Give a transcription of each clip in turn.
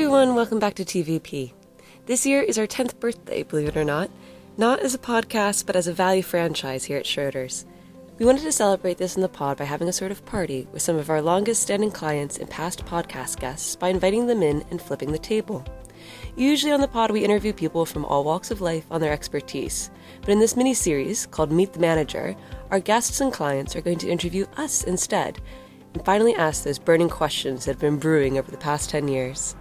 everyone, welcome back to TVP. This year is our 10th birthday, believe it or not, not as a podcast, but as a value franchise here at Schroders. We wanted to celebrate this in the pod by having a sort of party with some of our longest standing clients and past podcast guests by inviting them in and flipping the table. Usually on the pod, we interview people from all walks of life on their expertise. But in this mini series called Meet the Manager, our guests and clients are going to interview us instead and finally ask those burning questions that have been brewing over the past 10 years.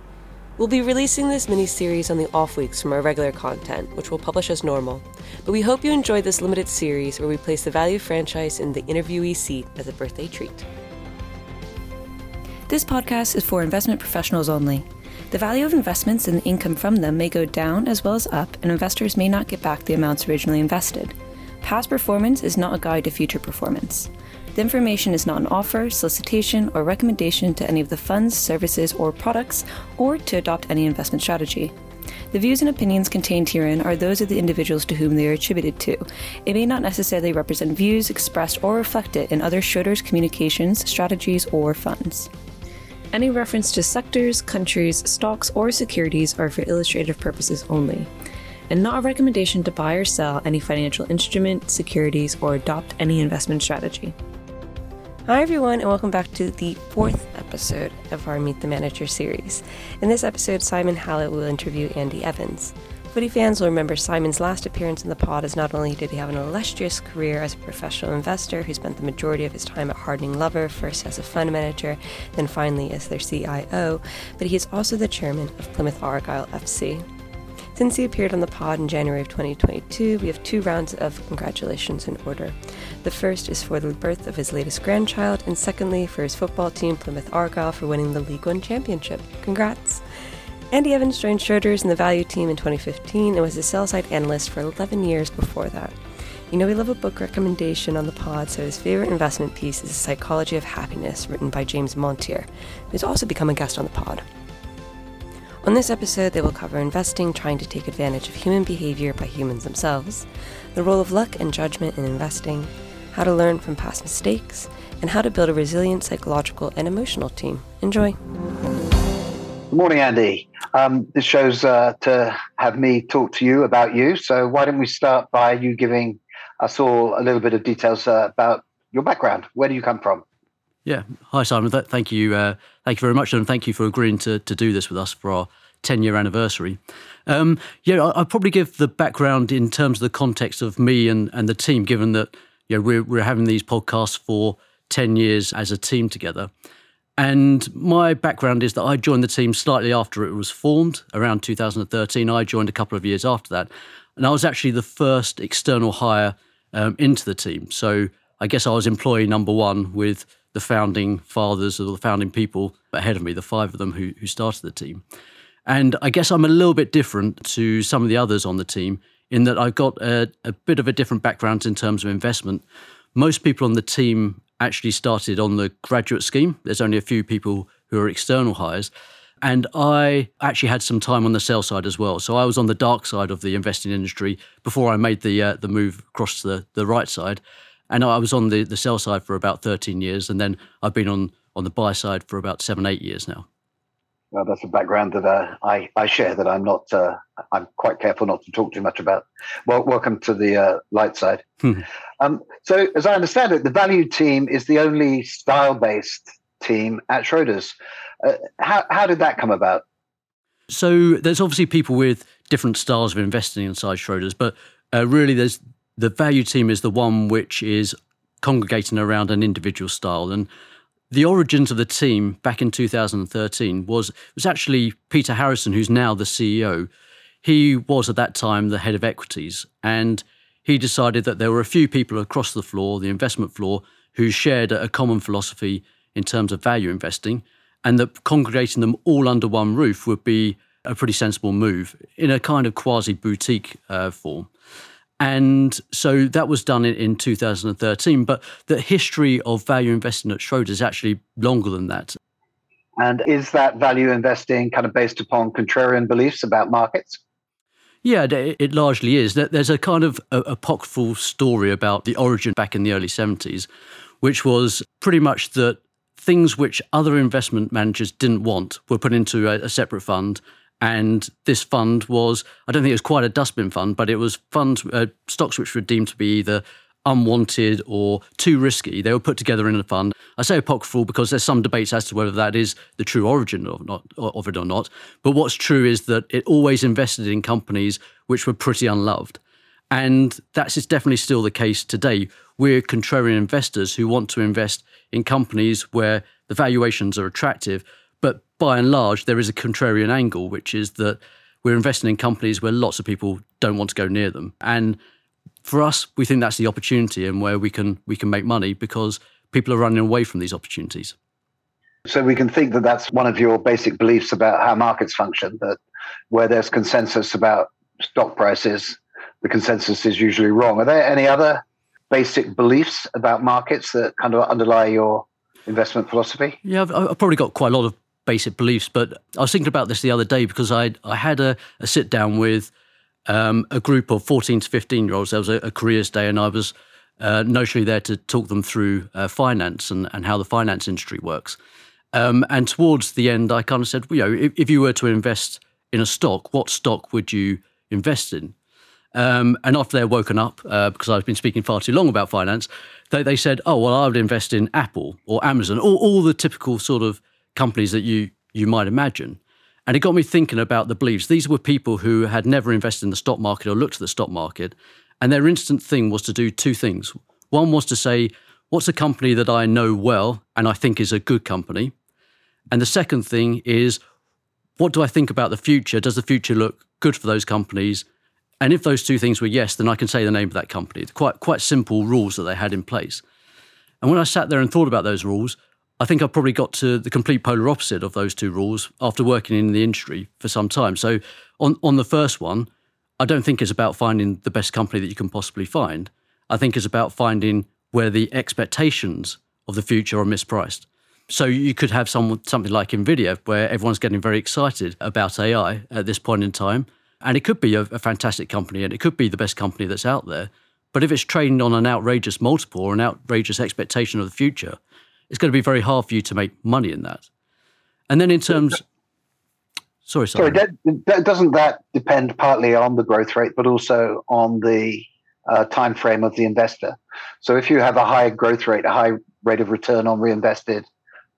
We'll be releasing this mini series on the off weeks from our regular content, which we'll publish as normal. But we hope you enjoyed this limited series where we place the value franchise in the interviewee seat as a birthday treat. This podcast is for investment professionals only. The value of investments and the income from them may go down as well as up, and investors may not get back the amounts originally invested. Past performance is not a guide to future performance. The information is not an offer, solicitation, or recommendation to any of the funds, services, or products, or to adopt any investment strategy. The views and opinions contained herein are those of the individuals to whom they are attributed to. It may not necessarily represent views expressed or reflected in other Schroders communications, strategies, or funds. Any reference to sectors, countries, stocks, or securities are for illustrative purposes only, and not a recommendation to buy or sell any financial instrument, securities, or adopt any investment strategy. Hi, everyone, and welcome back to the fourth episode of our Meet the Manager series. In this episode, Simon Hallett will interview Andy Evans. Footy fans will remember Simon's last appearance in the pod as not only did he have an illustrious career as a professional investor who spent the majority of his time at Harding Loevner, first as a fund manager, then finally as their CIO, but he is also the chairman of Plymouth Argyle FC. Since he appeared on the pod in January of 2022, we have two rounds of congratulations in order. The first is for the birth of his latest grandchild, and secondly, for his football team, Plymouth Argyle, for winning the League One championship. Congrats! Andy Evans joined Schroders in the value team in 2015 and was a sell side analyst for 11 years before that. You know, we love a book recommendation on the pod, so his favorite investment piece is The Psychology of Happiness, written by James Montier, who's also become a guest on the pod. On this episode, they will cover investing trying to take advantage of human behavior by humans themselves, the role of luck and judgment in investing, how to learn from past mistakes, and how to build a resilient psychological and emotional team. Enjoy. Good morning, Andy. Um, this show's uh, to have me talk to you about you. So, why don't we start by you giving us all a little bit of details uh, about your background? Where do you come from? Yeah. Hi, Simon. Th- thank you. Uh, thank you very much, and thank you for agreeing to, to do this with us for our 10 year anniversary. Um, yeah, I, will probably give the background in terms of the context of me and, and the team, given that you know, we're, we're having these podcasts for 10 years as a team together. And my background is that I joined the team slightly after it was formed, around 2013. I joined a couple of years after that. And I was actually the first external hire um, into the team. So I guess I was employee number one with the founding fathers or the founding people ahead of me, the five of them who, who started the team. And I guess I'm a little bit different to some of the others on the team in that I've got a, a bit of a different background in terms of investment. Most people on the team actually started on the graduate scheme. There's only a few people who are external hires. And I actually had some time on the sell side as well. So I was on the dark side of the investing industry before I made the uh, the move across to the, the right side. And I was on the, the sell side for about 13 years. And then I've been on, on the buy side for about seven, eight years now. Well, that's a background that uh, I, I share that I'm not, uh, I'm quite careful not to talk too much about. Well, welcome to the uh, light side. Hmm. um, so, as I understand it, the value team is the only style based team at Schroders. Uh, how, how did that come about? So, there's obviously people with different styles of investing inside Schroders, but uh, really there's the value team is the one which is congregating around an individual style. And the origins of the team back in 2013 was was actually Peter Harrison, who's now the CEO. He was at that time the head of equities, and he decided that there were a few people across the floor, the investment floor, who shared a common philosophy in terms of value investing, and that congregating them all under one roof would be a pretty sensible move in a kind of quasi boutique uh, form. And so that was done in, in 2013. But the history of value investing at Schroders is actually longer than that. And is that value investing kind of based upon contrarian beliefs about markets? Yeah, it largely is. There's a kind of apocryphal story about the origin back in the early 70s, which was pretty much that things which other investment managers didn't want were put into a separate fund. And this fund was, I don't think it was quite a dustbin fund, but it was funds, uh, stocks which were deemed to be either unwanted or too risky. They were put together in a fund. I say apocryphal because there's some debates as to whether that is the true origin of, not, of it or not. But what's true is that it always invested in companies which were pretty unloved. And that's definitely still the case today. We're contrarian investors who want to invest in companies where the valuations are attractive. But by and large, there is a contrarian angle, which is that we're investing in companies where lots of people don't want to go near them. And for us, we think that's the opportunity and where we can we can make money because people are running away from these opportunities. So we can think that that's one of your basic beliefs about how markets function. That where there's consensus about stock prices, the consensus is usually wrong. Are there any other basic beliefs about markets that kind of underlie your investment philosophy? Yeah, I've, I've probably got quite a lot of basic beliefs, but I was thinking about this the other day because I I had a, a sit down with um, a group of 14 to 15 year olds. There was a, a, careers day, and I was uh, notionally there to talk them through uh, finance and, and how the finance industry works. Um, and towards the end, I kind of said, you know, if, if, you were to invest in a stock, what stock would you invest in? Um, and after they're woken up, uh, because I've been speaking far too long about finance, they, they said, oh, well, I would invest in Apple or Amazon, or all the typical sort of companies that you you might imagine. And it got me thinking about the beliefs. These were people who had never invested in the stock market or looked at the stock market. And their instant thing was to do two things. One was to say, what's a company that I know well and I think is a good company? And the second thing is, what do I think about the future? Does the future look good for those companies? And if those two things were yes, then I can say the name of that company. Quite quite simple rules that they had in place. And when I sat there and thought about those rules, I think I've probably got to the complete polar opposite of those two rules after working in the industry for some time. So, on, on the first one, I don't think it's about finding the best company that you can possibly find. I think it's about finding where the expectations of the future are mispriced. So you could have some, something like NVIDIA, where everyone's getting very excited about AI at this point in time. And it could be a, a fantastic company and it could be the best company that's out there. But if it's trading on an outrageous multiple or an outrageous expectation of the future, it's going to be very hard for you to make money in that. And then in terms, sorry, sorry, sorry that, that, doesn't that depend partly on the growth rate, but also on the uh, time frame of the investor? So if you have a high growth rate, a high rate of return on reinvested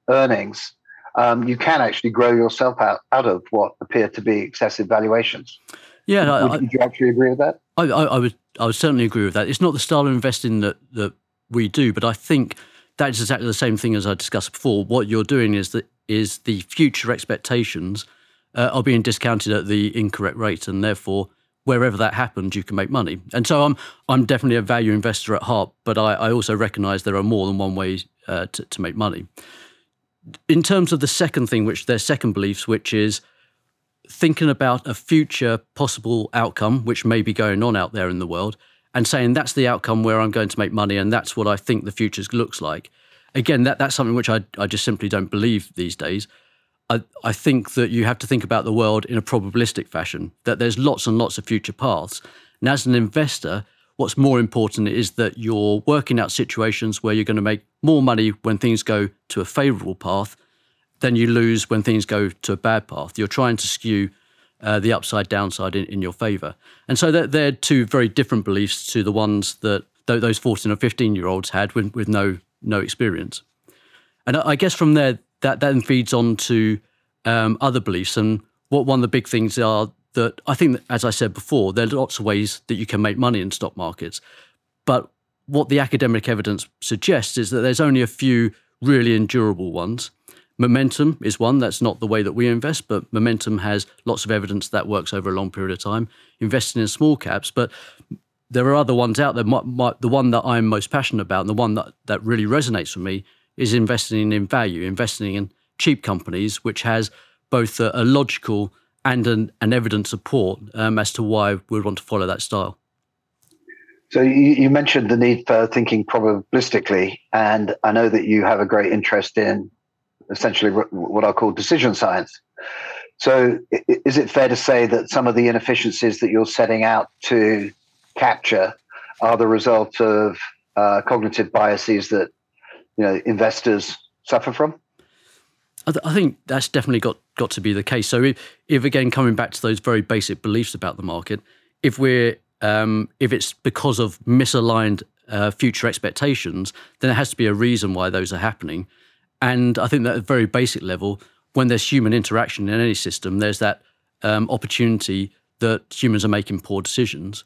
earnings, um, you can actually grow yourself out, out of what appear to be excessive valuations. Yeah, would, I, would you actually agree with that? I, I, I, would. I would certainly agree with that. It's not the style of investing that that we do, but I think that is exactly the same thing as I discussed before. What you're doing is that is the future expectations uh, are being discounted at the incorrect rate, and therefore wherever that happens, you can make money. And so I'm I'm definitely a value investor at heart, but I, I also recognise there are more than one way uh, to, to make money. In terms of the second thing, which their second beliefs, which is thinking about a future possible outcome which may be going on out there in the world and saying that's the outcome where I'm going to make money and that's what I think the future looks like. Again, that, that's something which I, I just simply don't believe these days. I, I think that you have to think about the world in a probabilistic fashion, that there's lots and lots of future paths. And as an investor, what's more important is that you're working out situations where you're going to make more money when things go to a favorable path than you lose when things go to a bad path. You're trying to skew uh, the upside downside in, in your favor. And so they're, they're, two very different beliefs to the ones that those 14 or 15 year olds had with, with no no experience. And I guess from there, that then feeds on to um, other beliefs. And what one of the big things are that I think, as I said before, there are lots of ways that you can make money in stock markets. But what the academic evidence suggests is that there's only a few really endurable ones. Momentum is one. That's not the way that we invest, but momentum has lots of evidence that works over a long period of time. Investing in small caps, but there are other ones out there. My, my, the one that I'm most passionate about, and the one that, that really resonates with me, is investing in value, investing in cheap companies, which has both a, a logical and an, an evidence support um, as to why we would want to follow that style. So you, mentioned the need for thinking probabilistically, and I know that you have a great interest in essentially what I call decision science. So, is it fair to say that some of the inefficiencies that you're setting out to capture are the result of uh, cognitive biases that you know investors suffer from? I, th- I, think that's definitely got, got to be the case. So, if, if again coming back to those very basic beliefs about the market, if we're um, if it's because of misaligned uh, future expectations, then there has to be a reason why those are happening. And I think that at a very basic level, when there's human interaction in any system, there's that um, opportunity that humans are making poor decisions.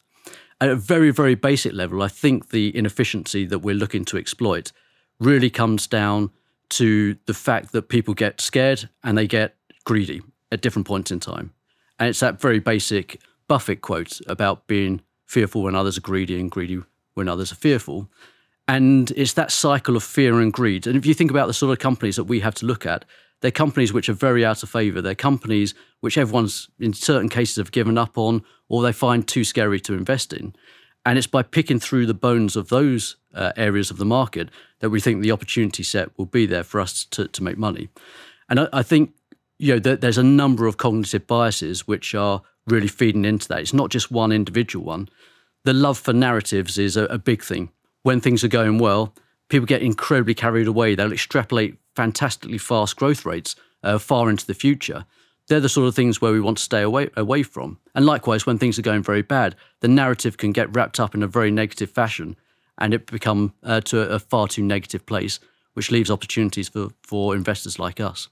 At a very, very basic level, I think the inefficiency that we're looking to exploit really comes down to the fact that people get scared and they get greedy at different points in time. And it's that very basic Buffett quote about being fearful when others are greedy and greedy when others are fearful. And it's that cycle of fear and greed. And if you think about the sort of companies that we have to look at, they're companies which are very out of favour. They're companies which everyone's, in certain cases, have given up on or they find too scary to invest in. And it's by picking through the bones of those uh, areas of the market that we think the opportunity set will be there for us to, to make money. And I, I think you know there, there's a number of cognitive biases which are really feeding into that. It's not just one individual one. The love for narratives is a, a big thing. When things are going well, people get incredibly carried away. They'll extrapolate fantastically fast growth rates uh, far into the future. They're the sort of things where we want to stay away away from. And likewise, when things are going very bad, the narrative can get wrapped up in a very negative fashion, and it become uh, to a, far too negative place, which leaves opportunities for for investors like us.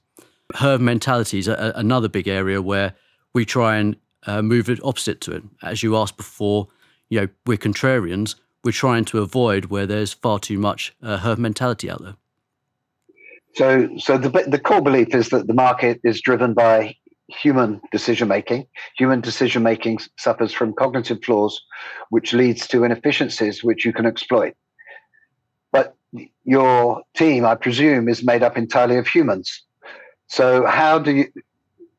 Herd mentality is a, another big area where we try and uh, move it opposite to it. As you asked before, you know, we're contrarians. We're trying to avoid where there's far too much uh, herd mentality out there. So, so the the core belief is that the market is driven by human decision making. Human decision making suffers from cognitive flaws, which leads to inefficiencies which you can exploit. But your team, I presume, is made up entirely of humans. So, how do you?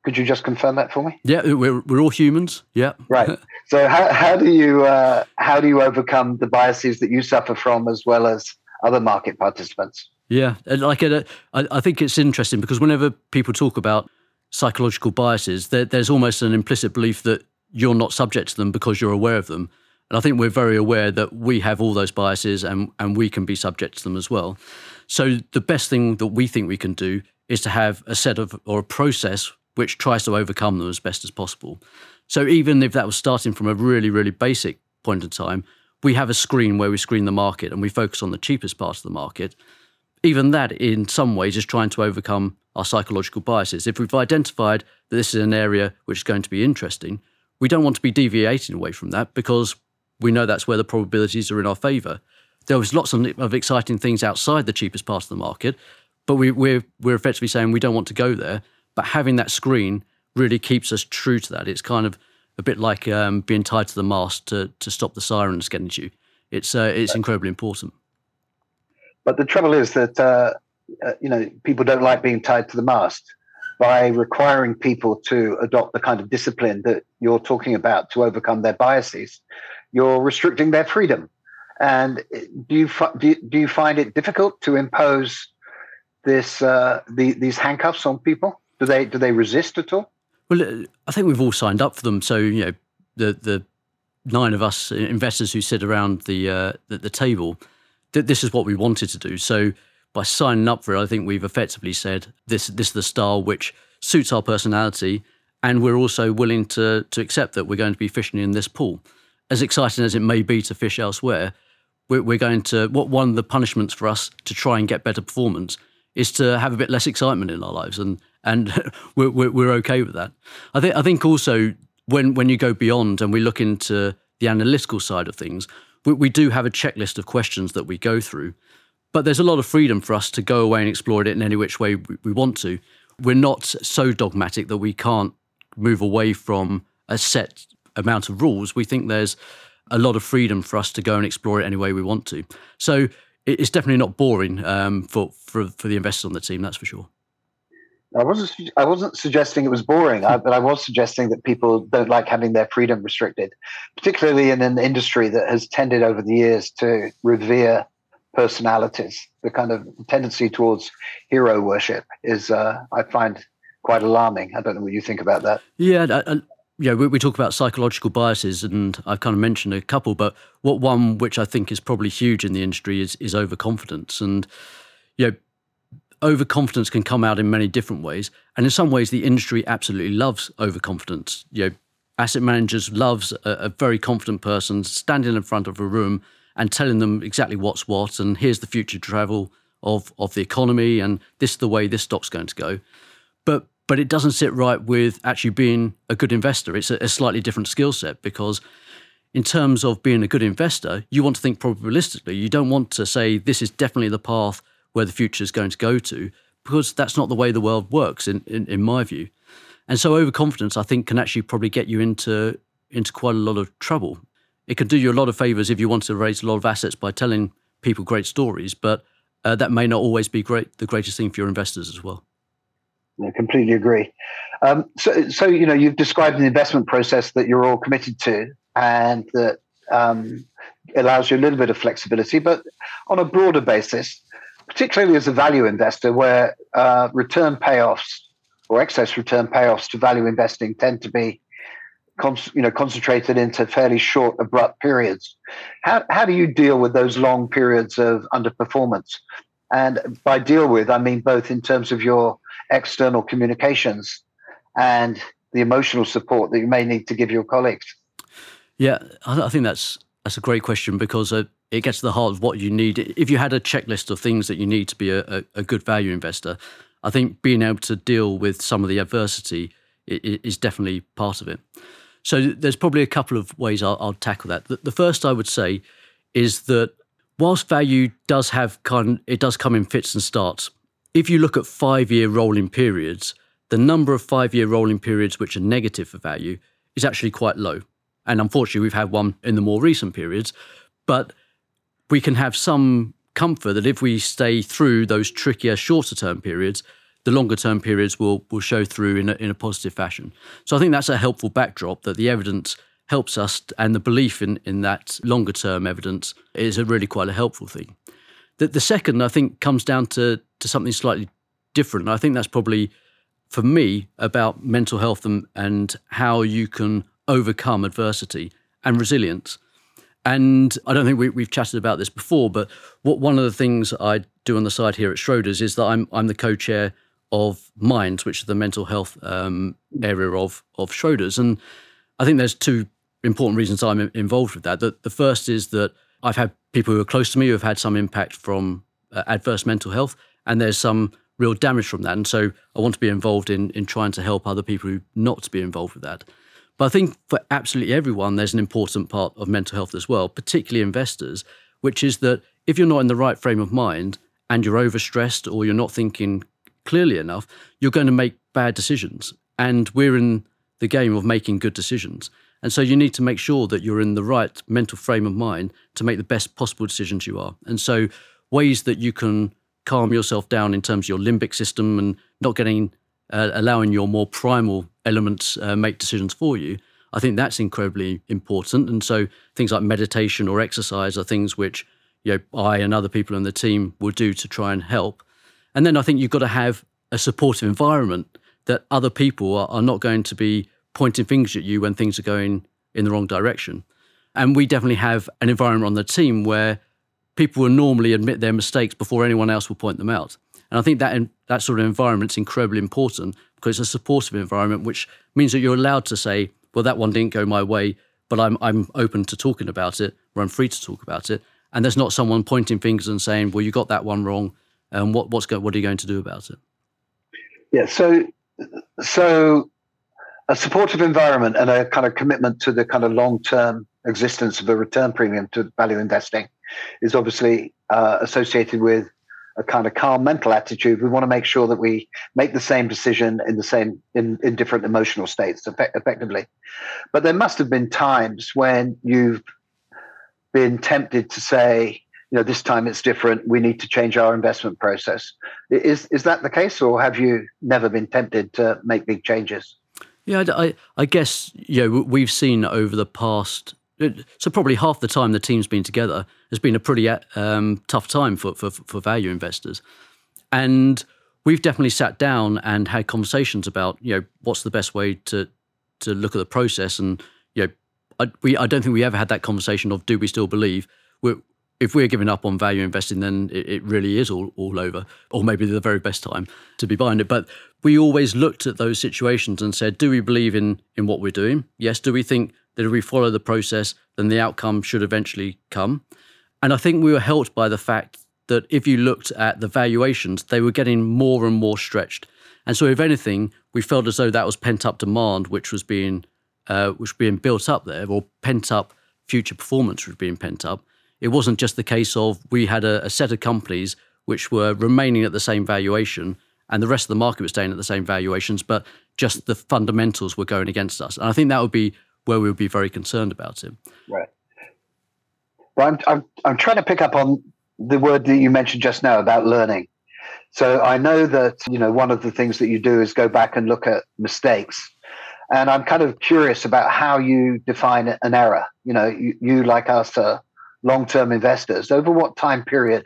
Could you just confirm that for me? Yeah, we're we're all humans. Yeah. Right. So, how how do you uh, how do you overcome the biases that you suffer from, as well as other market participants? Yeah, like uh, I, I think it's interesting because whenever people talk about psychological biases, there, there's almost an implicit belief that you're not subject to them because you're aware of them. And I think we're very aware that we have all those biases and, and we can be subject to them as well. So the best thing that we think we can do is to have a set of or a process which tries to overcome them as best as possible. So even if that was starting from a really, really basic point in time, we have a screen where we screen the market and we focus on the cheapest part of the market even that in some ways is trying to overcome our psychological biases. If we've identified that this is an area which is going to be interesting, we don't want to be deviating away from that because we know that's where the probabilities are in our favour. There was lots of, exciting things outside the cheapest part of the market, but we, we're, we're effectively saying we don't want to go there. But having that screen really keeps us true to that. It's kind of a bit like um, being tied to the mast to, to stop the sirens getting to you. It's, uh, it's incredibly important. But the trouble is that uh, uh, you know people don't like being tied to the mast. By requiring people to adopt the kind of discipline that you're talking about to overcome their biases, you're restricting their freedom. And do you do you, do you find it difficult to impose this uh, the, these handcuffs on people? Do they do they resist at all? Well, I think we've all signed up for them. So you know, the the nine of us investors who sit around the uh, the, the table th- this is what we wanted to do. So by signing up for it, I think we've effectively said this this is the style which suits our personality, and we're also willing to to accept that we're going to be fishing in this pool. As exciting as it may be to fish elsewhere, we're, we're going to what one of the punishments for us to try and get better performance is to have a bit less excitement in our lives, and and we're, we're, we're okay with that. I think I think also when when you go beyond and we look into the analytical side of things, we, we do have a checklist of questions that we go through, but there's a lot of freedom for us to go away and explore it in any which way we, we want to. We're not so dogmatic that we can't move away from a set amount of rules. We think there's a lot of freedom for us to go and explore it any way we want to. So it's definitely not boring um, for, for for the investors on the team. That's for sure. I wasn't. I wasn't suggesting it was boring, I, but I was suggesting that people don't like having their freedom restricted, particularly in an industry that has tended over the years to revere personalities. The kind of tendency towards hero worship is, uh, I find, quite alarming. I don't know what you think about that. Yeah, uh, yeah. We, we talk about psychological biases, and I've kind of mentioned a couple, but what one which I think is probably huge in the industry is is overconfidence, and you know overconfidence can come out in many different ways, and in some ways, the industry absolutely loves overconfidence. You know, asset managers loves a, a very confident person standing in front of a room and telling them exactly what's what, and here's the future travel of of the economy, and this is the way this stock's going to go. But but it doesn't sit right with actually being a good investor. It's a, a slightly different skill set because in terms of being a good investor, you want to think probabilistically. You don't want to say this is definitely the path where the future is going to go to, because that's not the way the world works, in, in, in my view. And so overconfidence, I think, can actually probably get you into into quite a lot of trouble. It can do you a lot of favors if you want to raise a lot of assets by telling people great stories, but uh, that may not always be great the greatest thing for your investors as well. I completely agree. Um, so, so you know, you've described an investment process that you're all committed to, and that um, allows you a little bit of flexibility. But on a broader basis, particularly as a value investor, where uh, return payoffs or excess return payoffs to value investing tend to be you know concentrated into fairly short abrupt periods. How, how do you deal with those long periods of underperformance? And by deal with i mean both in terms of your external communications and the emotional support that you may need to give your colleagues. Yeah i think that's that's a great question because uh, it gets to the heart of what you need. If you had a checklist of things that you need to be a, a, good value investor, I think being able to deal with some of the adversity is definitely part of it. So there's probably a couple of ways I'll, I'll tackle that. The, the, first I would say is that whilst value does have kind, it does come in fits and starts. If you look at five-year rolling periods, the number of five-year rolling periods which are negative for value is actually quite low. And unfortunately, we've had one in the more recent periods, but we can have some comfort that if we stay through those trickier shorter term periods, the longer term periods will will show through in a, in a positive fashion. So I think that's a helpful backdrop that the evidence helps us and the belief in, in that longer term evidence is a really quite a helpful thing. The, the second, I think, comes down to, to something slightly different. I think that's probably, for me, about mental health and, and how you can overcome adversity and resilience. And I don't think we, have chatted about this before, but what one of the things I do on the side here at Schroders is that I'm I'm the co-chair of Minds, which is the mental health um, area of of Schroders, and I think there's two important reasons I'm involved with that. The, the first is that I've had people who are close to me who have had some impact from uh, adverse mental health, and there's some real damage from that, and so I want to be involved in in trying to help other people who not to be involved with that. But I think for absolutely everyone, there's an important part of mental health as well, particularly investors, which is that if you're not in the right frame of mind and you're overstressed or you're not thinking clearly enough, you're going to make bad decisions. And we're in the game of making good decisions. And so you need to make sure that you're in the right mental frame of mind to make the best possible decisions you are. And so ways that you can calm yourself down in terms of your limbic system and not getting uh, allowing your more primal elements uh, make decisions for you. I think that's incredibly important. And so things like meditation or exercise are things which you know I and other people in the team will do to try and help. And then I think you've got to have a supportive environment that other people are, are not going to be pointing fingers at you when things are going in the wrong direction. And we definitely have an environment on the team where people will normally admit their mistakes before anyone else will point them out. And I think that that sort of environment is incredibly important because it's a supportive environment, which means that you're allowed to say, "Well, that one didn't go my way, but I'm I'm open to talking about it, or I'm free to talk about it." And there's not someone pointing fingers and saying, "Well, you got that one wrong, and what what's go, what are you going to do about it?" Yeah. So so a supportive environment and a kind of commitment to the kind of long term existence of a return premium to value investing is obviously uh, associated with a kind of calm mental attitude. We want to make sure that we make the same decision in the same in, in different emotional states effect, effectively. But there must have been times when you've been tempted to say, you know, this time it's different. We need to change our investment process. Is is that the case, or have you never been tempted to make big changes? Yeah, I, I guess know we've seen over the past so probably half the time the team's been together has been a pretty um, tough time for, for, for value investors, and we've definitely sat down and had conversations about you know what's the best way to to look at the process, and you know I, we I don't think we ever had that conversation of do we still believe we if we're giving up on value investing, then it, it, really is all, all over, or maybe the very best time to be buying it. But we always looked at those situations and said, do we believe in in what we're doing? Yes. Do we think that if we follow the process, then the outcome should eventually come? And I think we were helped by the fact that if you looked at the valuations, they were getting more and more stretched. And so, if anything, we felt as though that was pent up demand, which was being uh, which was being built up there, or pent up future performance was being pent up. It wasn't just the case of we had a, a set of companies which were remaining at the same valuation, and the rest of the market was staying at the same valuations, but just the fundamentals were going against us. And I think that would be where we would be very concerned about it. Right. Well, I'm, I'm, I'm trying to pick up on the word that you mentioned just now about learning. So I know that you know one of the things that you do is go back and look at mistakes, and I'm kind of curious about how you define an error. You know, you, you like us are long-term investors. Over what time period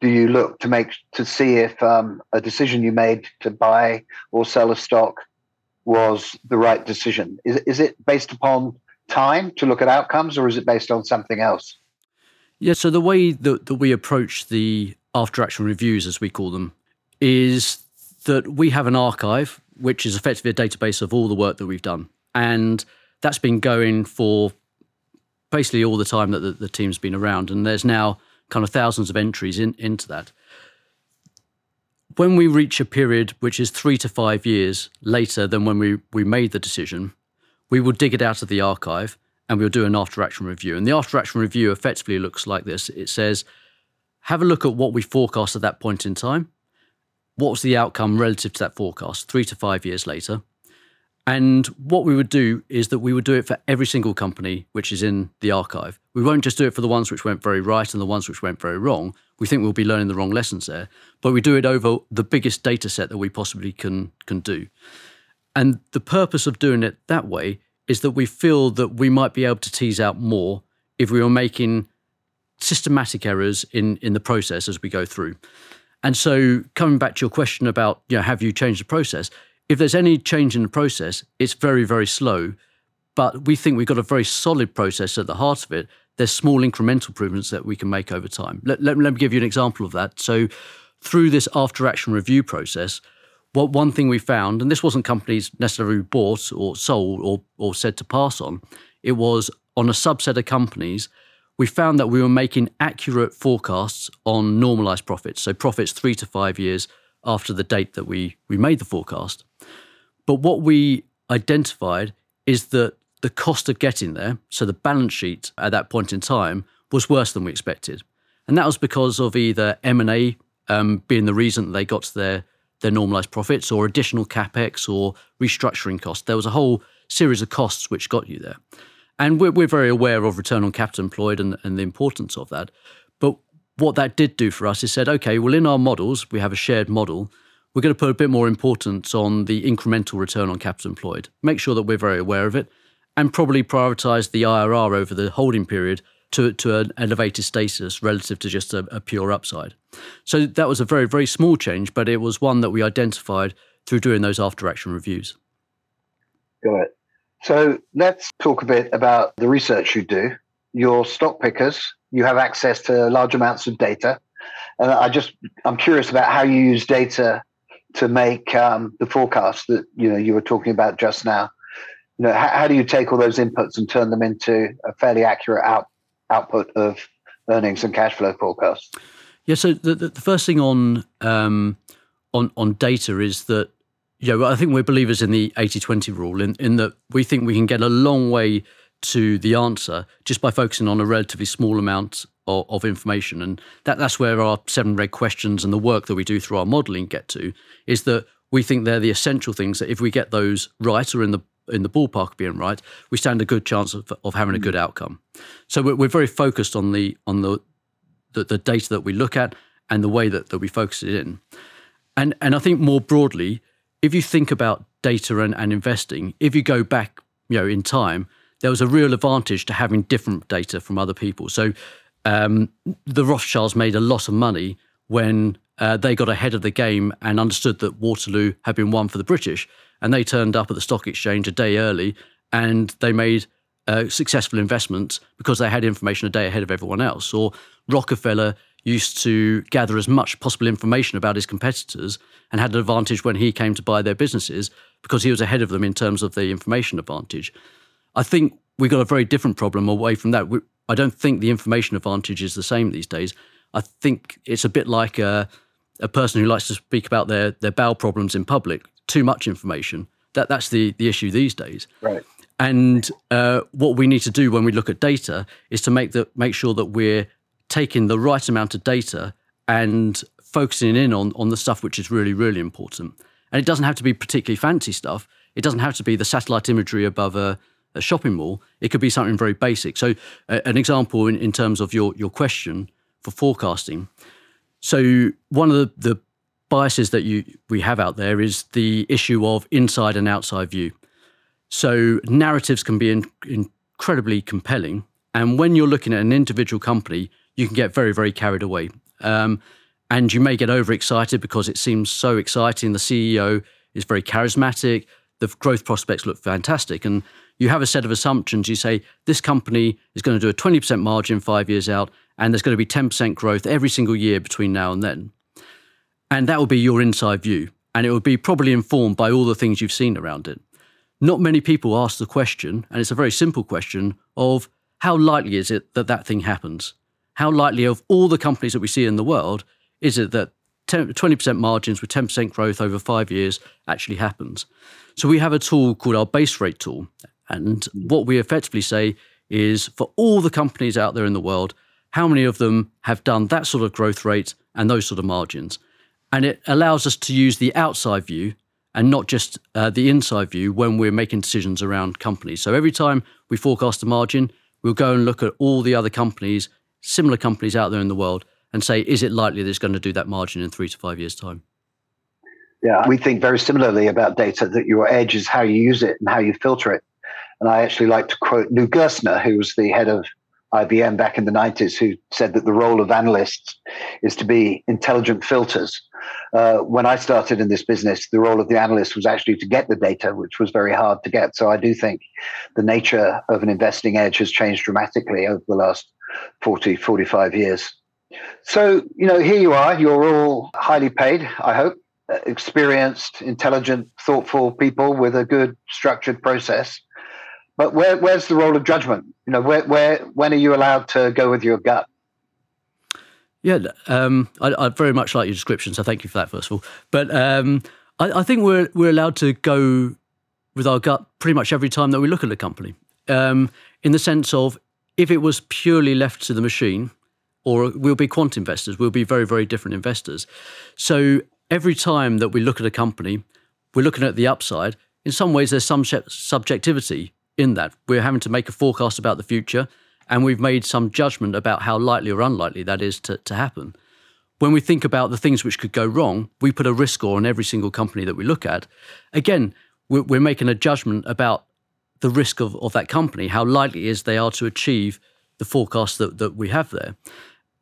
do you look to make to see if um, a decision you made to buy or sell a stock was the right decision? Is is it based upon time to look at outcomes, or is it based on something else? Yeah, so the way that, that we approach the after action reviews, as we call them, is that we have an archive, which is effectively a database of all the work that we've done. And that's been going for basically all the time that the, the team's been around. And there's now kind of thousands of entries in, into that. When we reach a period which is three to five years later than when we, we made the decision, we will dig it out of the archive and we'll do an after action review. And the after action review effectively looks like this it says, have a look at what we forecast at that point in time. What was the outcome relative to that forecast three to five years later? And what we would do is that we would do it for every single company which is in the archive. We won't just do it for the ones which went very right and the ones which went very wrong. We think we'll be learning the wrong lessons there, but we do it over the biggest data set that we possibly can can do. And the purpose of doing it that way is that we feel that we might be able to tease out more if we were making systematic errors in in the process as we go through. And so coming back to your question about, you know, have you changed the process? If there's any change in the process, it's very, very slow. But we think we've got a very solid process at the heart of it. There's small incremental improvements that we can make over time. Let, let, let me give you an example of that. So through this after action review process, what one thing we found, and this wasn't companies necessarily bought or sold or, or said to pass on, it was on a subset of companies, we found that we were making accurate forecasts on normalized profits, so profits three to five years after the date that we, we made the forecast. But what we identified is that the cost of getting there, so the balance sheet at that point in time, was worse than we expected. And that was because of either M&A um, being the reason they got to their their normalized profits or additional capex or restructuring costs. There was a whole series of costs which got you there. And we're, we're very aware of return on capital employed and, and the importance of that. What that did do for us is said, okay, well, in our models, we have a shared model. We're going to put a bit more importance on the incremental return on capital employed, make sure that we're very aware of it, and probably prioritize the IRR over the holding period to, to an elevated status relative to just a, a pure upside. So that was a very, very small change, but it was one that we identified through doing those after action reviews. Got it. So let's talk a bit about the research you do. Your stock pickers, you have access to large amounts of data. And I just, I'm curious about how you use data to make um, the forecast that you know you were talking about just now. You know, how, how, do you take all those inputs and turn them into a fairly accurate out, output of earnings and cash flow forecasts? Yeah. So the, the, the first thing on um, on on data is that you know I think we're believers in the 80-20 rule in, in that we think we can get a long way to the answer just by focusing on a relatively small amount of, of information. And that, that's where our seven red questions and the work that we do through our modelling get to is that we think they're the essential things that if we get those right or in the in the ballpark of being right, we stand a good chance of, of having a good mm. outcome. So we're, we're very focused on the on the the, the data that we look at and the way that, that we focus it in. And, and I think more broadly, if you think about data and, and investing, if you go back you know, in time, there was a real advantage to having different data from other people. So um, the Rothschilds made a lot of money when uh, they got ahead of the game and understood that Waterloo had been won for the British. And they turned up at the stock exchange a day early and they made uh, successful investments because they had information a day ahead of everyone else. Or Rockefeller used to gather as much possible information about his competitors and had an advantage when he came to buy their businesses because he was ahead of them in terms of the information advantage. I think we've got a very different problem away from that. We, I don't think the information advantage is the same these days. I think it's a bit like a, a person who likes to speak about their, their bowel problems in public. Too much information. That that's the the issue these days. Right. And uh, what we need to do when we look at data is to make the make sure that we're taking the right amount of data and focusing in on on the stuff which is really really important. And it doesn't have to be particularly fancy stuff. It doesn't have to be the satellite imagery above a, a shopping mall. It could be something very basic. So, an example in, in terms of your your question for forecasting. So, one of the, the biases that you we have out there is the issue of inside and outside view. So, narratives can be in, incredibly compelling, and when you're looking at an individual company, you can get very very carried away. Um, and you may get overexcited because it seems so exciting. The CEO is very charismatic. The growth prospects look fantastic, and you have a set of assumptions. You say this company is going to do a 20% margin five years out, and there's going to be 10% growth every single year between now and then. And that will be your inside view. And it will be probably informed by all the things you've seen around it. Not many people ask the question, and it's a very simple question of how likely is it that that thing happens? How likely of all the companies that we see in the world is it that 10, 20% margins with 10% growth over five years actually happens? So we have a tool called our base rate tool. And what we effectively say is for all the companies out there in the world, how many of them have done that sort of growth rate and those sort of margins? And it allows us to use the outside view and not just uh, the inside view when we're making decisions around companies. So every time we forecast a margin, we'll go and look at all the other companies, similar companies out there in the world, and say, is it likely that it's going to do that margin in three to five years' time? Yeah, we think very similarly about data that your edge is how you use it and how you filter it. And I actually like to quote Lou Gerstner, who was the head of IBM back in the 90s, who said that the role of analysts is to be intelligent filters. Uh, when I started in this business, the role of the analyst was actually to get the data, which was very hard to get. So I do think the nature of an investing edge has changed dramatically over the last 40, 45 years. So, you know, here you are, you're all highly paid, I hope, experienced, intelligent, thoughtful people with a good structured process. But where, where's the role of judgment? You know, where, where, when are you allowed to go with your gut? Yeah, um, I, I, very much like your description, so thank you for that, first of all. But um, I, I, think we're we're allowed to go with our gut pretty much every time that we look at a company, um, in the sense of if it was purely left to the machine, or we'll be quant investors, we'll be very very different investors. So every time that we look at a company, we're looking at the upside. In some ways, there's some subjectivity in that. We're having to make a forecast about the future, and we've made some judgment about how likely or unlikely that is to, to happen. When we think about the things which could go wrong, we put a risk score on every single company that we look at. Again, we're, we're making a judgment about the risk of, of that company, how likely is they are to achieve the forecast that, that we have there.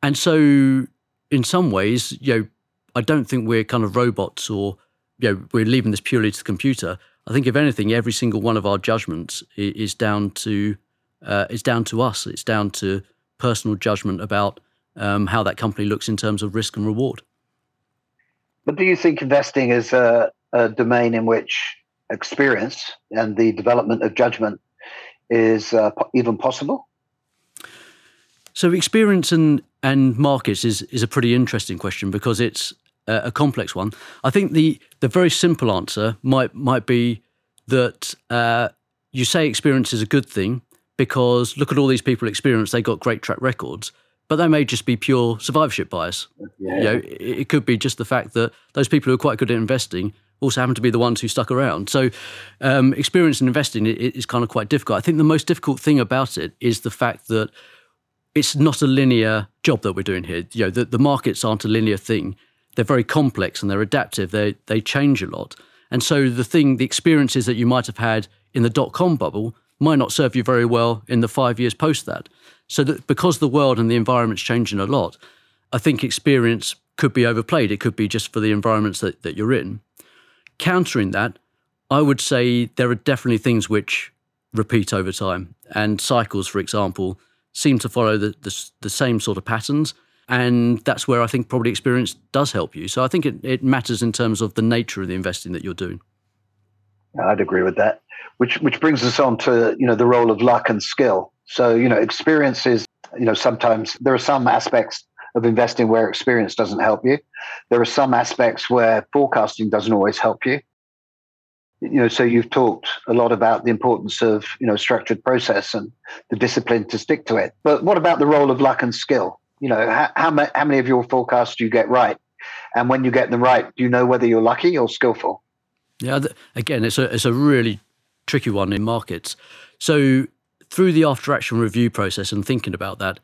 And so, in some ways, you know, I don't think we're kind of robots or you know, we're leaving this purely to the computer. I think if anything, every single one of our judgments is down to uh, is down to us. It's down to personal judgment about um, how that company looks in terms of risk and reward. But do you think investing is a, a domain in which experience and the development of judgment is uh, even possible? So experience and and markets is is a pretty interesting question because it's a, a complex one. I think the the very simple answer might might be that uh, you say experience is a good thing because look at all these people experience they got great track records but they may just be pure survivorship bias yeah. you know it, it could be just the fact that those people who are quite good at investing also happen to be the ones who stuck around so um, experience in investing is kind of quite difficult i think the most difficult thing about it is the fact that it's not a linear job that we're doing here. You know, the, the markets aren't a linear thing. They're very complex and they're adaptive. They they change a lot. And so the thing, the experiences that you might have had in the dot com bubble might not serve you very well in the five years post that. So that because the world and the environment's changing a lot, I think experience could be overplayed. It could be just for the environments that, that you're in. Countering that, I would say there are definitely things which repeat over time. and cycles, for example, seem to follow the, the, the same sort of patterns. And that's where I think probably experience does help you. So I think it, it matters in terms of the nature of the investing that you're doing. I'd agree with that. Which which brings us on to you know the role of luck and skill. So you know experience is you know sometimes there are some aspects of investing where experience doesn't help you. There are some aspects where forecasting doesn't always help you. You know, so you've talked a lot about the importance of you know structured process and the discipline to stick to it. But what about the role of luck and skill? You know, how how, ma- how many of your forecasts do you get right? And when you get them right, do you know whether you're lucky or skillful? Yeah, again, it's a it's a really tricky one in markets. So through the after action review process and thinking about that,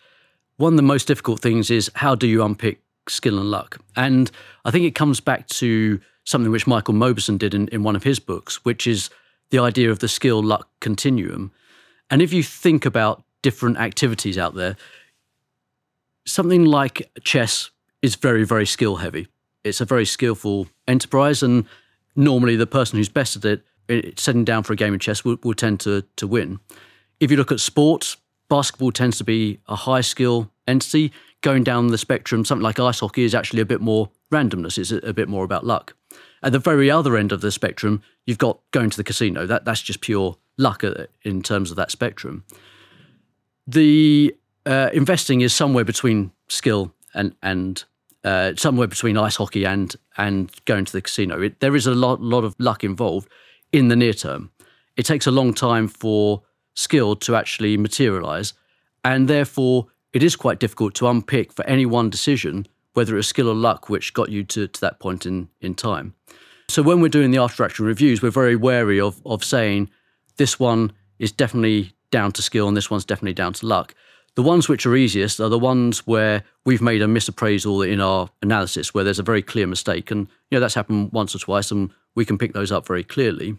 one of the most difficult things is how do you unpick skill and luck? And I think it comes back to something which Michael Mauboussin did in, in one of his books, which is the idea of the skill luck continuum. And if you think about different activities out there, something like chess is very, very skill heavy. It's a very skillful enterprise, and normally the person who's best at it, it sitting down for a game of chess, will, will tend to, to win. If you look at sports, basketball tends to be a high skill entity. Going down the spectrum, something like ice hockey is actually a bit more randomness, it's a, bit more about luck. At the very other end of the spectrum, you've got going to the casino. That that's just pure luck in terms of that spectrum. The uh, investing is somewhere between skill and and uh, somewhere between ice hockey and and going to the casino. It, there is a lot lot of luck involved in the near term. It takes a long time for skill to actually materialize, and therefore it is quite difficult to unpick for any one decision whether it's skill or luck which got you to, to that point in, in time. So when we're doing the after action reviews, we're very wary of of saying this one is definitely down to skill and this one's definitely down to luck. The ones which are easiest are the ones where we've made a misappraisal in our analysis, where there's a very clear mistake. And, you know, that's happened once or twice, and we can pick those up very clearly.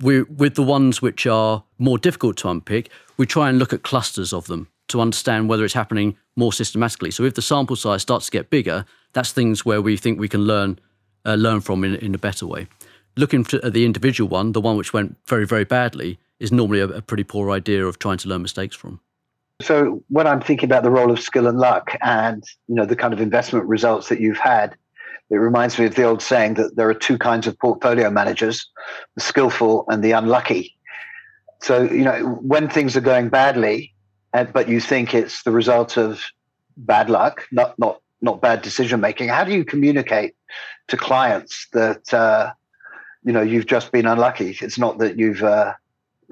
We, with the ones which are more difficult to unpick, we try and look at clusters of them to understand whether it's happening more systematically. So if the sample size starts to get bigger, that's things where we think we can learn uh, learn from in, in a better way. Looking at the individual one, the one which went very very badly, is normally a, a pretty poor idea of trying to learn mistakes from. So when I'm thinking about the role of skill and luck and you know the kind of investment results that you've had, it reminds me of the old saying that there are two kinds of portfolio managers, the skillful and the unlucky. So, you know, when things are going badly, but you think it's the result of bad luck, not not not bad decision making, how do you communicate to clients that uh, you know you've just been unlucky? It's not that you've uh,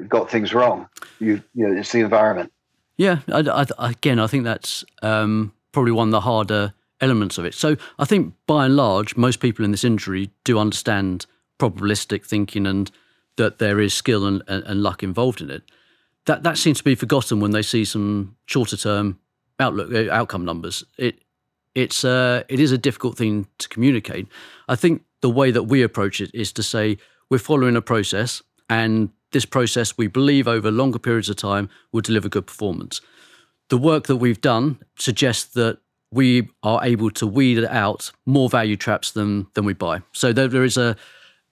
got things wrong. You you know, it's the environment. Yeah, I, I, again, I think that's um, probably one of the harder elements of it. So I think by and large, most people in this industry do understand probabilistic thinking and that there is skill and, and, and luck involved in it. That that seems to be forgotten when they see some shorter term outlook uh, outcome numbers. It it's uh, it is a difficult thing to communicate. I think the way that we approach it is to say we're following a process and this process, we believe, over longer periods of time, will deliver good performance. The work that we've done suggests that we are able to weed out more value traps than than we buy. So there, there is a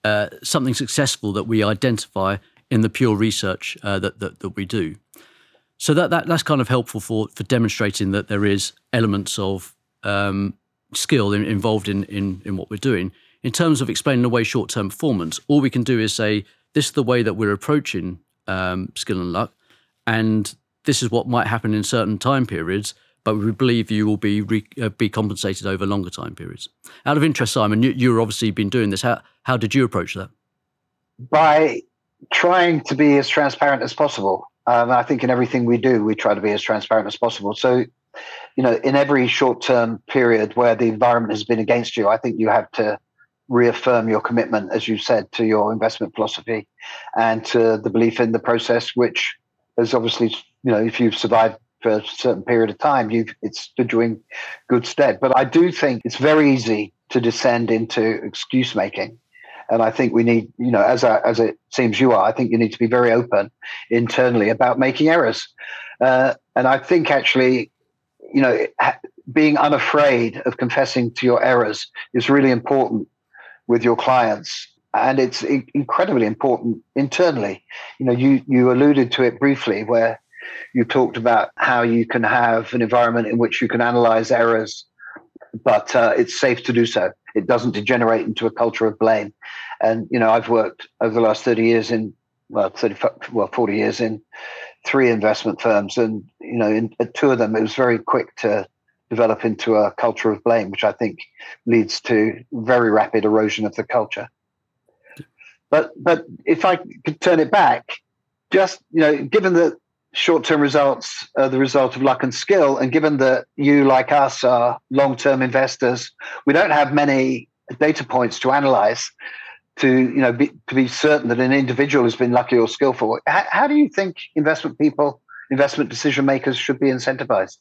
uh, something successful that we identify in the pure research uh, that, that that we do. So that, that that's kind of helpful for for demonstrating that there is elements of um, skill in, involved in, in in what we're doing. In terms of explaining away short term performance, all we can do is say this is the way that we're approaching um, skill and luck, and this is what might happen in certain time periods. But we believe you will be re, uh, be compensated over longer time periods. Out of interest, Simon, you, you've obviously been doing this. How how did you approach that? By trying to be as transparent as possible. Um, I think in everything we do, we try to be as transparent as possible. So, you know, in every short term period where the environment has been against you, I think you have to reaffirm your commitment, as you said, to your investment philosophy and to the belief in the process, which is obviously, you know, if you've survived for a certain period of time, you've it's stood you in good stead. But I do think it's very easy to descend into excuse making. And I think we need, you know, as I, as it seems you are, I think you need to be very open internally about making errors. Uh, and I think actually, you know, being unafraid of confessing to your errors is really important with your clients. and it's incredibly important internally. You know, you you alluded to it briefly, where you talked about how you can have an environment in which you can analyze errors, but uh, it's safe to do so. It doesn't degenerate into a culture of blame. And you know, I've worked over the last thirty years in well, thirty well, forty years in three investment firms, and you know, in two of them, it was very quick to develop into a culture of blame, which I think leads to very rapid erosion of the culture. But but if I could turn it back, just you know, given that short-term results are the result of luck and skill, and given that you, like us, are long-term investors, we don't have many data points to analyze to you know be, to be certain that an individual has been lucky or skillful. How, how do you think investment people, investment decision makers, should be incentivized?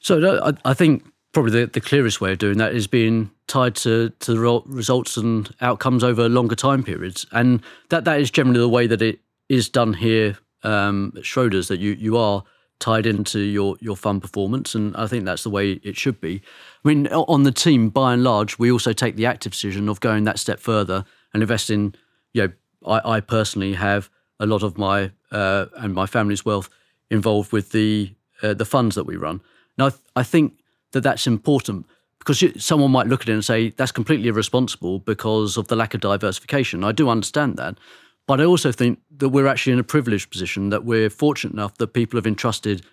So I, I think probably the, the clearest way of doing that is being tied to, to the results and outcomes over longer time periods. And that, that is generally the way that it is done here um, Schroders, that you, you are tied into your, your fund performance. And I think that's the way it should be. I mean, on the team, by and large, we also take the active decision of going that step further and investing. You know, I, I personally have a lot of my uh, and my family's wealth involved with the uh, the funds that we run. Now, I, th- I think that that's important because someone might look at it and say that's completely irresponsible because of the lack of diversification. I do understand that. But I also think that we're actually in a privileged position that we're fortunate enough that people have entrusted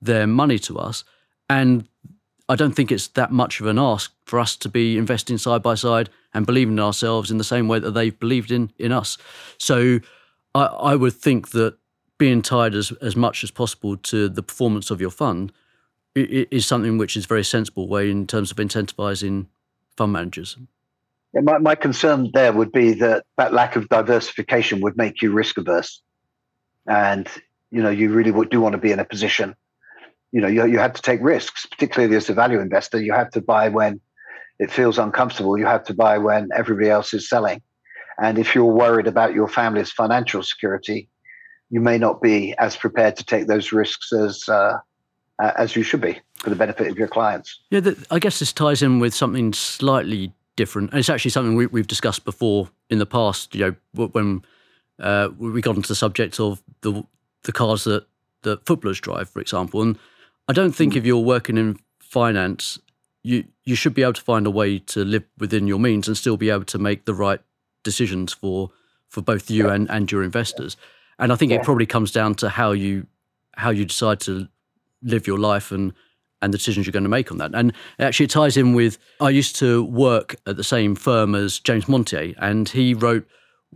their money to us. And I don't think it's that much of an ask for us to be investing side by side and believing in ourselves in the same way that they've believed in, in us. So I, I would think that being tied as, as much as possible to the performance of your fund is something which is very sensible way in terms of incentivizing fund managers. Yeah, my, my concern there would be that that lack of diversification would make you risk averse. And, you know, you really do want to be in a position, you know, you, you have to take risks, particularly as a value investor. You have to buy when it feels uncomfortable. You have to buy when everybody else is selling. And if you're worried about your family's financial security, you may not be as prepared to take those risks as uh, uh, as you should be for the benefit of your clients. Yeah, I guess this ties in with something slightly different. And it's actually something we, have discussed before in the past. You know, when uh, we got into the subject of the the cars that that footballers drive, for example. And I don't think mm. if you're working in finance, you you should be able to find a way to live within your means and still be able to make the right decisions for for both you yeah. and, and your investors. And I think yeah. it probably comes down to how you how you decide to live your life and and the decisions you're going to make on that. And actually, it ties in with I used to work at the same firm as James Montier, and he wrote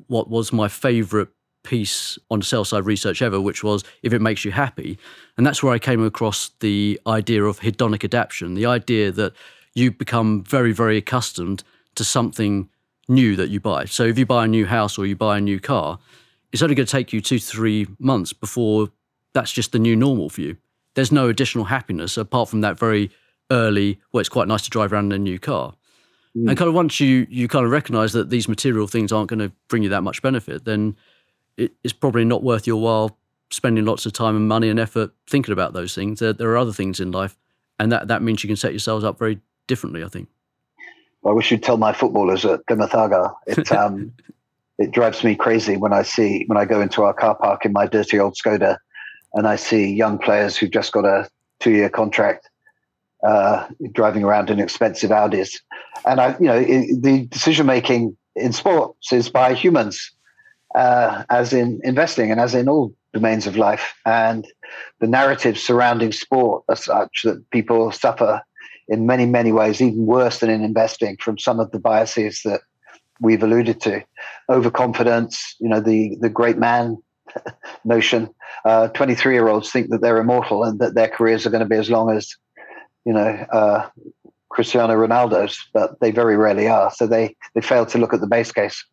what was my favourite piece on sell side research ever, which was if it makes you happy. And that's where I came across the idea of hedonic adaptation, the idea that you become very, very accustomed to something new that you buy. So if you buy a new house or you buy a new car, it's only going to take you two to three months before that's just the new normal for you there's no additional happiness apart from that very early, well, it's quite nice to drive around in a new car. Mm. And kind of once you you kind of recognize that these material things aren't going to bring you that much benefit, then it, it's probably not worth your while spending lots of time and money and effort thinking about those things. There, there are other things in life, and that, that means you can set yourselves up very differently, I think. I wish you'd tell my footballers at Plymouth It um, it drives me crazy when I see when I go into our car park in my dirty old Skoda and I see young players who've just got a two-year contract uh, driving around in expensive Audis, and I, you know, it, the decision making in sports is by humans, uh, as in investing and as in all domains of life, and the narratives surrounding sport are such that people suffer in many, many ways, even worse than in investing, from some of the biases that we've alluded to, overconfidence, you know, the the great man notion. 23 uh, year olds think that they're immortal and that their careers are going to be as long as, you know, uh, Cristiano Ronaldo's, but they very rarely are. So they, they fail to look at the base case.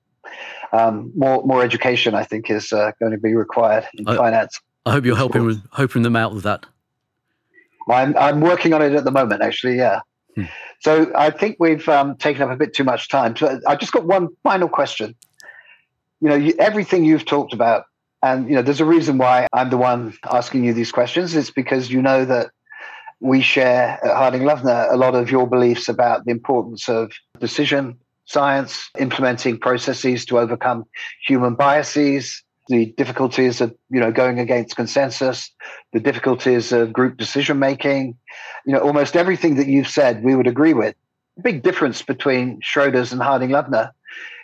Um, more more education, I think, is uh, going to be required in I, finance. I hope you're helping with, helping them out with that. I'm I'm working on it at the moment, actually. Yeah. Hmm. So I think we've um, taken up a bit too much time. So I just got one final question. You know, you, everything you've talked about and you know, there's a reason why I'm the one asking you these questions. It's because you know that we share at Harding Loevner a lot of your beliefs about the importance of decision, science, implementing processes to overcome human biases, the difficulties of you know going against consensus, the difficulties of group decision making, you know, almost everything that you've said we would agree with. The big difference between Schroders and Harding Loevner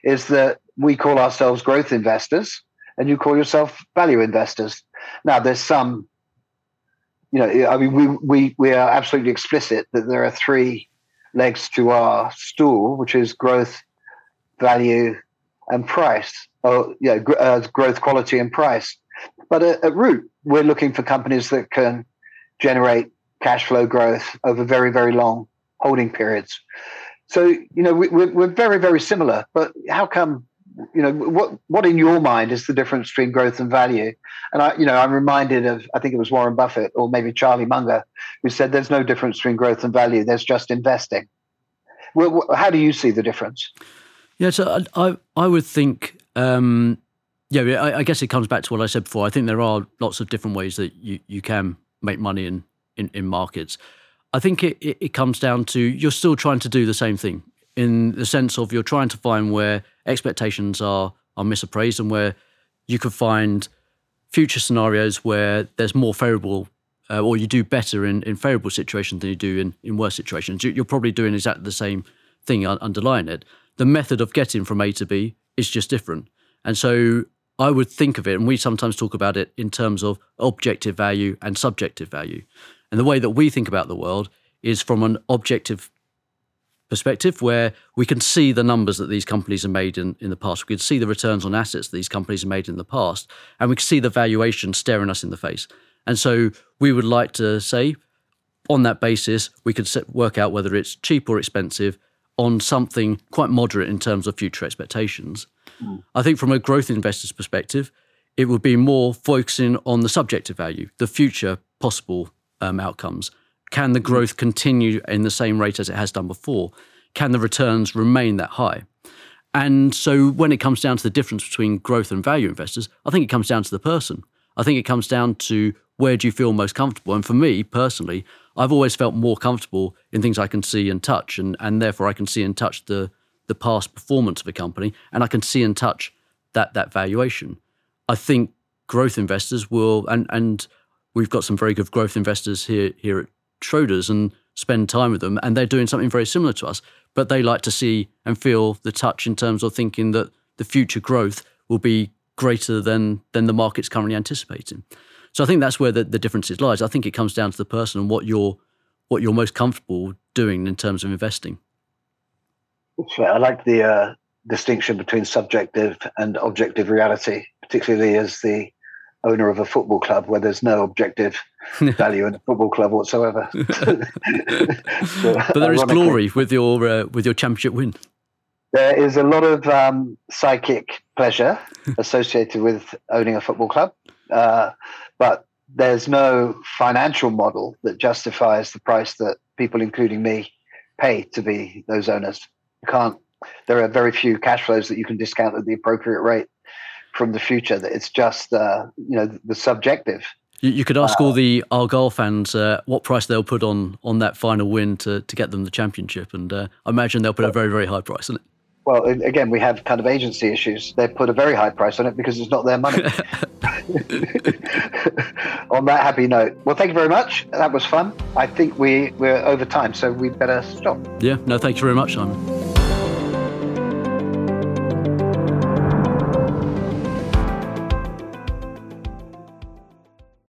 is that we call ourselves growth investors and you call yourself value investors. Now there's some you know, I mean, we, we, we are absolutely explicit that there are three legs to our stool, which is growth, value, and price. Or yeah, uh, growth, quality, and price. But at, at Root, we're looking for companies that can generate cash flow growth over very, very long holding periods. So, you know, we, we're, we're very, very similar. But how come you know what what in your mind is the difference between growth and value? And i you know i'm reminded of i think it was warren buffett or maybe charlie munger who said there's no difference between growth and value there's just investing. Well, how do you see the difference? Yeah so i i, I would think um, yeah I, I, guess it comes back to what i said before. I think there are lots of different ways that you, you can make money in, in, in markets. I think it, it, it comes down to you're still trying to do the same thing in the sense of you're trying to find where expectations are are misappraised and where you could find future scenarios where there's more favorable uh, or you do better in, in favorable situations than you do in, in worse situations. You, are probably doing exactly the same thing underlying it. The method of getting from A to B is just different. And so I would think of it, and we sometimes talk about it in terms of objective value and subjective value. And the way that we think about the world is from an objective perspective where we can see the numbers that these companies have made in, in the past. We can see the returns on assets that these companies have made in the past, and we can see the valuation staring us in the face. And so we would like to say, on that basis, we could set, work out whether it's cheap or expensive on something quite moderate in terms of future expectations. Mm. I think from a growth investor's perspective, it would be more focusing on the subjective value, the future possible um, outcomes, can the growth continue in the same rate as it has done before? Can the returns remain that high? And so when it comes down to the difference between growth and value investors, I think it comes down to the person. I think it comes down to where do you feel most comfortable? And for me personally, I've always felt more comfortable in things I can see and touch, and, and therefore I can see and touch the the past performance of a company, and I can see and touch that that valuation. I think growth investors will, and and we've got some very good growth investors here here at Schroders and spend time with them, and they're doing something very similar to us. But they like to see and feel the touch in terms of thinking that the future growth will be greater than than the market's currently anticipating. So I think that's where the, the differences lies. I think it comes down to the person and what you're what you're most comfortable doing in terms of investing. I like the uh, distinction between subjective and objective reality, particularly as the owner of a football club where there's no objective value in a football club whatsoever. so, but there is glory with your uh, with your championship win. There is a lot of um, psychic pleasure associated with owning a football club, uh, but there's no financial model that justifies the price that people, including me, pay to be those owners. You can't. There are very few cash flows that you can discount at the appropriate rate from the future. That it's just uh, you know the subjective. You, you could ask uh, all the Argyle fans uh, what price they'll put on on that final win to to get them the championship, and uh, I imagine they'll put a very very high price on it. Well, again, we have kind of agency issues. They put a very high price on it because it's not their money. on that happy note, well, thank you very much. That was fun. I think we we're over time, so we better stop. Yeah. No, thank you very much, Simon.